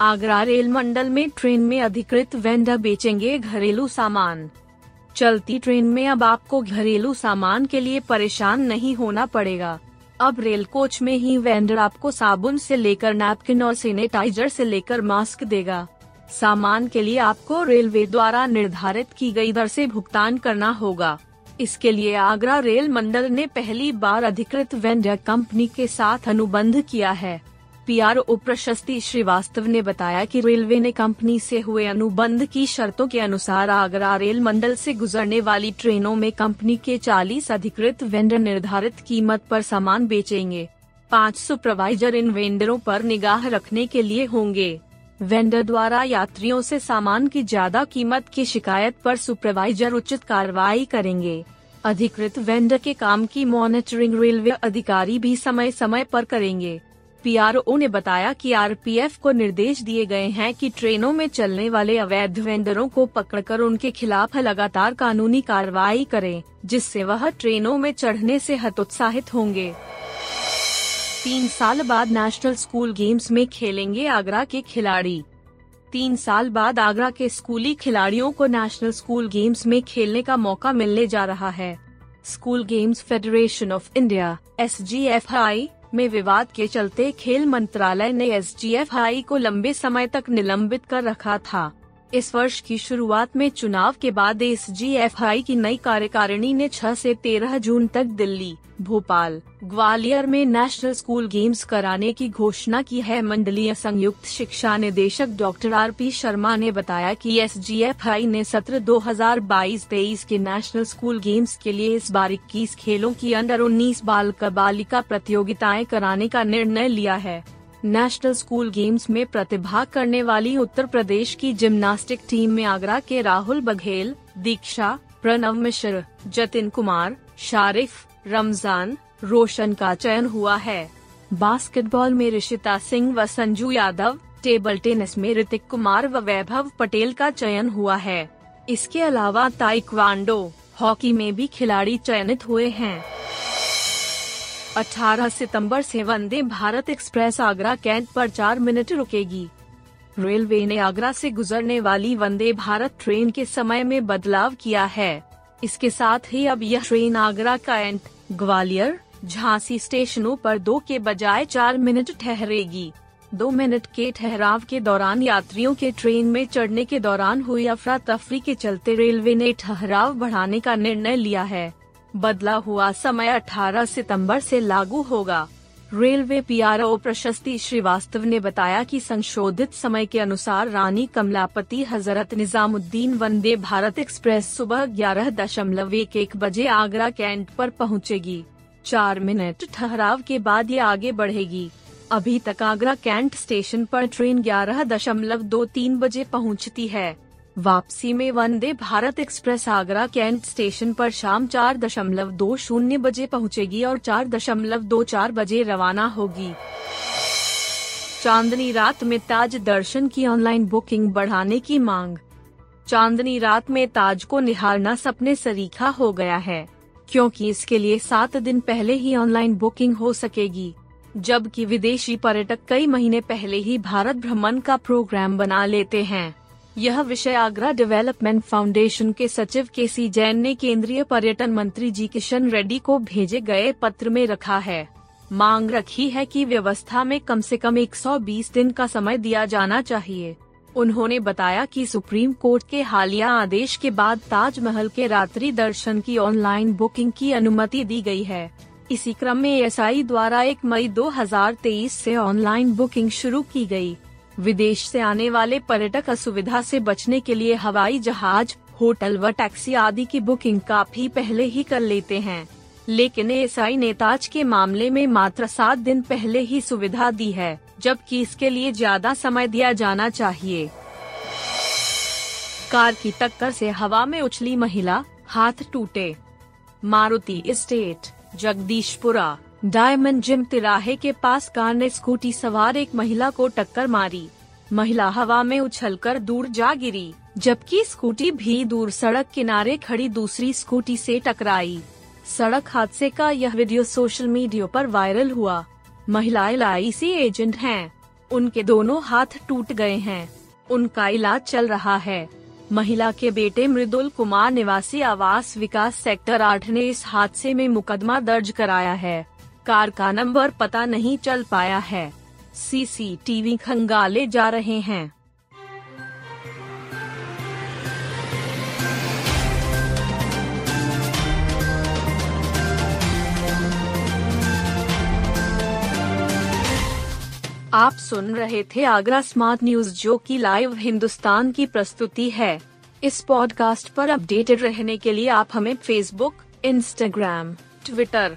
Agra rail मंडल में train में अधिकृत वेंडर बेचेंगे घरेलू सामान। चलती ट्रेन में अब आपको घरेलू सामान के लिए परेशान नहीं होना पड़ेगा। अब रेल कोच में ही वेंडर आपको साबुन से लेकर नैपकिन और सैनिटाइजर से लेकर मास्क देगा। सामान के लिए आपको रेलवे द्वारा निर्धारित की गई दर से भुगतान करना होगा। इसके लिए आगरा रेल मंडल ने पहली बार अधिकृत वेंडर कंपनी के साथ अनुबंध किया है। पीआरओ प्रशस्ति श्रीवास्तव ने बताया कि रेलवे ने कंपनी से हुए अनुबंध की शर्तों के अनुसार आगरा रेल मंडल से गुजरने वाली ट्रेनों में कंपनी के 40 अधिकृत वेंडर निर्धारित कीमत पर सामान बेचेंगे। पाँच सुपरवाइजर इन वेंडरों पर निगाह रखने के लिए होंगे। वेंडर द्वारा यात्रियों से सामान की ज़्यादा कीमत की शिकायत पर सुपरवाइजर उचित कार्रवाई करेंगे। अधिकृत वेंडर के काम की मॉनिटरिंग रेलवे अधिकारी भी समय समय पर करेंगे। पीआरओ ने बताया कि आरपीएफ को निर्देश दिए गए हैं कि ट्रेनों में चलने वाले अवैध वेंडरों को पकड़कर उनके खिलाफ लगातार कानूनी कार्रवाई करें, जिससे वह ट्रेनों में चढ़ने से हतोत्साहित होंगे। तीन साल बाद नेशनल स्कूल गेम्स में खेलेंगे आगरा के खिलाड़ी। तीन साल बाद आगरा के स्कूली खिलाड़ियों को नेशनल स्कूल गेम्स में खेलने का मौका मिलने जा रहा है। School games federation of India, SGFI में विवाद के चलते खेल मंत्रालय ने एस को लंबे समय तक निलंबित कर रखा था। इस वर्ष की शुरुआत में चुनाव के बाद एस की नई कार्यकारिणी ने 6 से 13 जून तक दिल्ली, भोपाल, ग्वालियर में नेशनल स्कूल गेम्स कराने की घोषणा की है। मंडलीय संयुक्त शिक्षा निदेशक डॉक्टर आर पी शर्मा ने बताया कि एस ने सत्र 2022-23 के नेशनल स्कूल गेम्स के लिए इस बार इक्कीस खेलों की अंडर 19 बाल बालिका प्रतियोगिताएँ कराने का निर्णय लिया है। नेशनल स्कूल गेम्स में प्रतिभाग करने वाली उत्तर प्रदेश की जिम्नास्टिक टीम में आगरा के राहुल बघेल, दीक्षा, प्रणव मिश्र, जतिन कुमार, शारिफ, रमज़ान, रोशन का चयन हुआ है। बास्केटबॉल में ऋषिता सिंह व संजू यादव, टेबल टेनिस में ऋतिक कुमार व वैभव पटेल का चयन हुआ है। इसके अलावा ताइक्वांडो, हॉकी में भी खिलाड़ी चयनित हुए हैं। 18 सितंबर से वंदे भारत एक्सप्रेस आगरा कैंट पर चार मिनट रुकेगी। रेलवे ने आगरा से गुजरने वाली वंदे भारत ट्रेन के समय में बदलाव किया है। इसके साथ ही अब यह ट्रेन आगरा कैंट, ग्वालियर, झांसी स्टेशनों पर दो के बजाय चार मिनट ठहरेगी। दो मिनट के ठहराव के दौरान यात्रियों के ट्रेन में चढ़ने के दौरान हुई अफरा तफरी के चलते रेलवे ने ठहराव बढ़ाने का निर्णय लिया है। बदला हुआ समय 18 सितंबर से लागू होगा। रेलवे पीआरओ प्रशस्ति श्रीवास्तव ने बताया कि संशोधित समय के अनुसार रानी कमलापति हज़रत निजामुद्दीन वंदे भारत एक्सप्रेस सुबह ग्यारह दशमलव एक एक बजे आगरा कैंट पर पहुंचेगी। चार मिनट ठहराव के बाद ये आगे बढ़ेगी। अभी तक आगरा कैंट स्टेशन पर ट्रेन ग्यारह दशमलव दो तीन बजे पहुँचती है। वापसी में Vande Bharat express Agra cantt station पर शाम चार दशमलव दो शून्य बजे पहुंचेगी और चार दशमलव दो चार बजे रवाना होगी। चांदनी रात में ताज दर्शन की ऑनलाइन बुकिंग बढ़ाने की मांग। चांदनी रात में ताज को निहारना सपने सरीखा हो गया है, क्योंकि इसके लिए सात दिन पहले ही ऑनलाइन बुकिंग हो सकेगी, जबकि विदेशी पर्यटक कई महीने पहले ही भारत भ्रमण का प्रोग्राम बना लेते हैं। यह विषय आगरा डेवलपमेंट फाउंडेशन के सचिव के सी जैन ने केंद्रीय पर्यटन मंत्री जी किशन रेड्डी को भेजे गए पत्र में रखा है। मांग रखी है कि व्यवस्था में कम से कम 120 दिन का समय दिया जाना चाहिए। उन्होंने बताया कि सुप्रीम कोर्ट के हालिया आदेश के बाद ताजमहल के रात्रि दर्शन की ऑनलाइन बुकिंग की अनुमति दी गई है। इसी क्रम में एस द्वारा 1 मई 2023 से ऑनलाइन बुकिंग शुरू की गई। विदेश से आने वाले पर्यटक असुविधा से बचने के लिए हवाई जहाज़, होटल व टैक्सी आदि की बुकिंग काफ़ी पहले ही कर लेते हैं। लेकिन एएसआई ने ताज के मामले में मात्र सात दिन पहले ही सुविधा दी है, जबकि इसके लिए ज़्यादा समय दिया जाना चाहिए। कार की टक्कर से हवा में उछली महिला, हाथ टूटे। Maruti state Jagdishpura. Diamond gym तिराहे के पास कार ने स्कूटी सवार एक महिला को टक्कर मारी। महिला हवा में उछलकर दूर जा गिरी, जबकि स्कूटी भी दूर सड़क किनारे खड़ी दूसरी स्कूटी से टकराई। सड़क हादसे का यह वीडियो सोशल मीडिया पर वायरल हुआ। महिला एलआईसी एजेंट हैं। उनके दोनों हाथ टूट गए हैं। उनका इलाज चल रहा है। महिला के बेटे मृदुल कुमार निवासी आवास विकास सेक्टर आठ ने इस हादसे में मुकदमा दर्ज कराया है। कार का नंबर पता नहीं चल पाया है। सीसीटीवी खंगाले जा रहे हैं। आप सुन रहे थे आगरा स्मार्ट न्यूज़, जो की लाइव हिंदुस्तान की प्रस्तुति है। इस पॉडकास्ट पर अपडेटेड रहने के लिए आप हमें फेसबुक इंस्टाग्राम ट्विटर